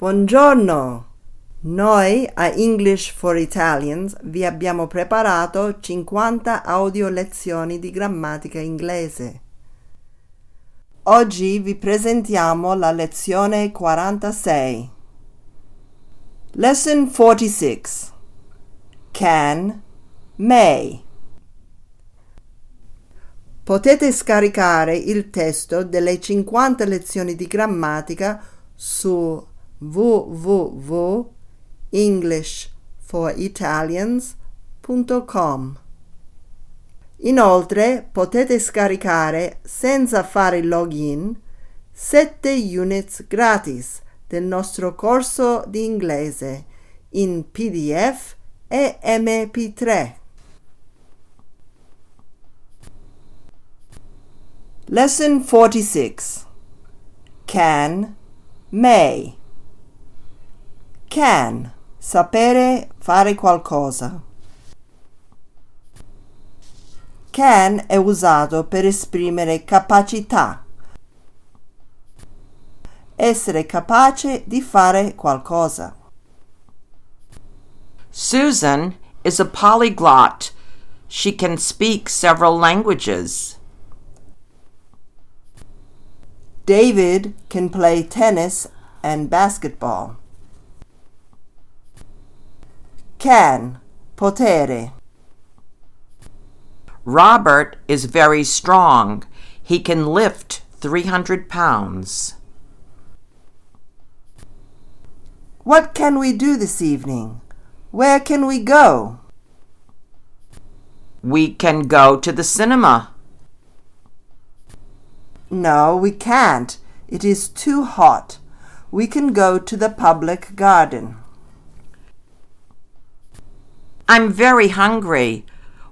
Buongiorno! Noi a English for Italians vi abbiamo preparato 50 audio lezioni di grammatica inglese. Oggi vi presentiamo la lezione 46. Lesson 46. Can, may. Potete scaricare il testo delle 50 lezioni di grammatica su www.englishforitalians.com. Inoltre potete scaricare senza fare login 7 units gratis del nostro corso di inglese in PDF e MP3. Lesson 46 Can, may. Can, sapere fare qualcosa. Can è usato per esprimere capacità. Essere capace di fare qualcosa. Susan is a polyglot. She can speak several languages. David can play tennis and basketball. Can, potere. Robert is very strong. He can lift 300 pounds. What can we do this evening? Where can we go? We can go to the cinema. No, we can't. It is too hot. We can go to the public garden. I'm very hungry.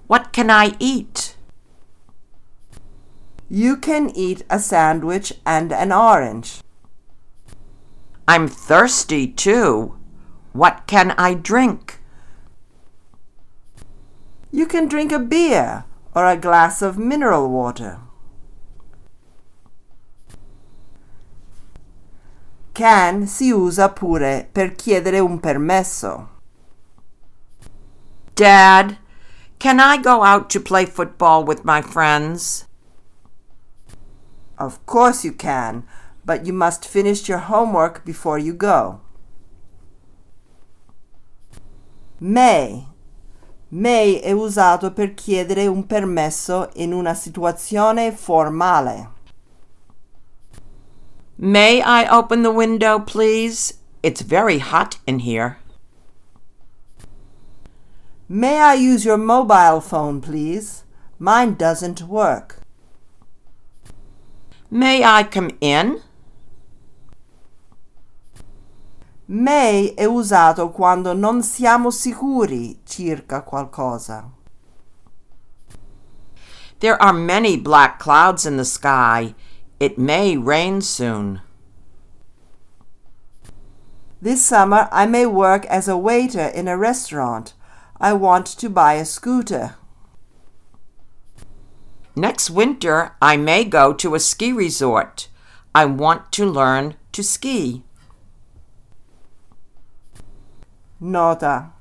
What can I eat? You can eat a sandwich and an orange. I'm thirsty too. What can I drink? You can drink a beer or a glass of mineral water. Can si usa pure per chiedere un permesso. Dad, can I go out to play football with my friends? Of course you can, but you must finish your homework before you go. May. May è usato per chiedere un permesso in una situazione formale. May I open the window, please? It's very hot in here. May I use your mobile phone, please? Mine doesn't work. May I come in? May è usato quando non siamo sicuri circa qualcosa. There are many black clouds in the sky. It may rain soon. This summer I may work as a waiter in a restaurant. I want to buy a scooter. Next winter, I may go to a ski resort. I want to learn to ski. Nota.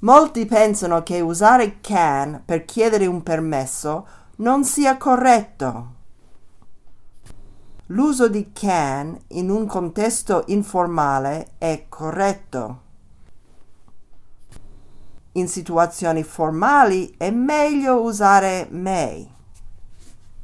Molti pensano che usare can per chiedere un permesso non sia corretto. L'uso di can in un contesto informale è corretto. In situazioni formali è meglio usare may.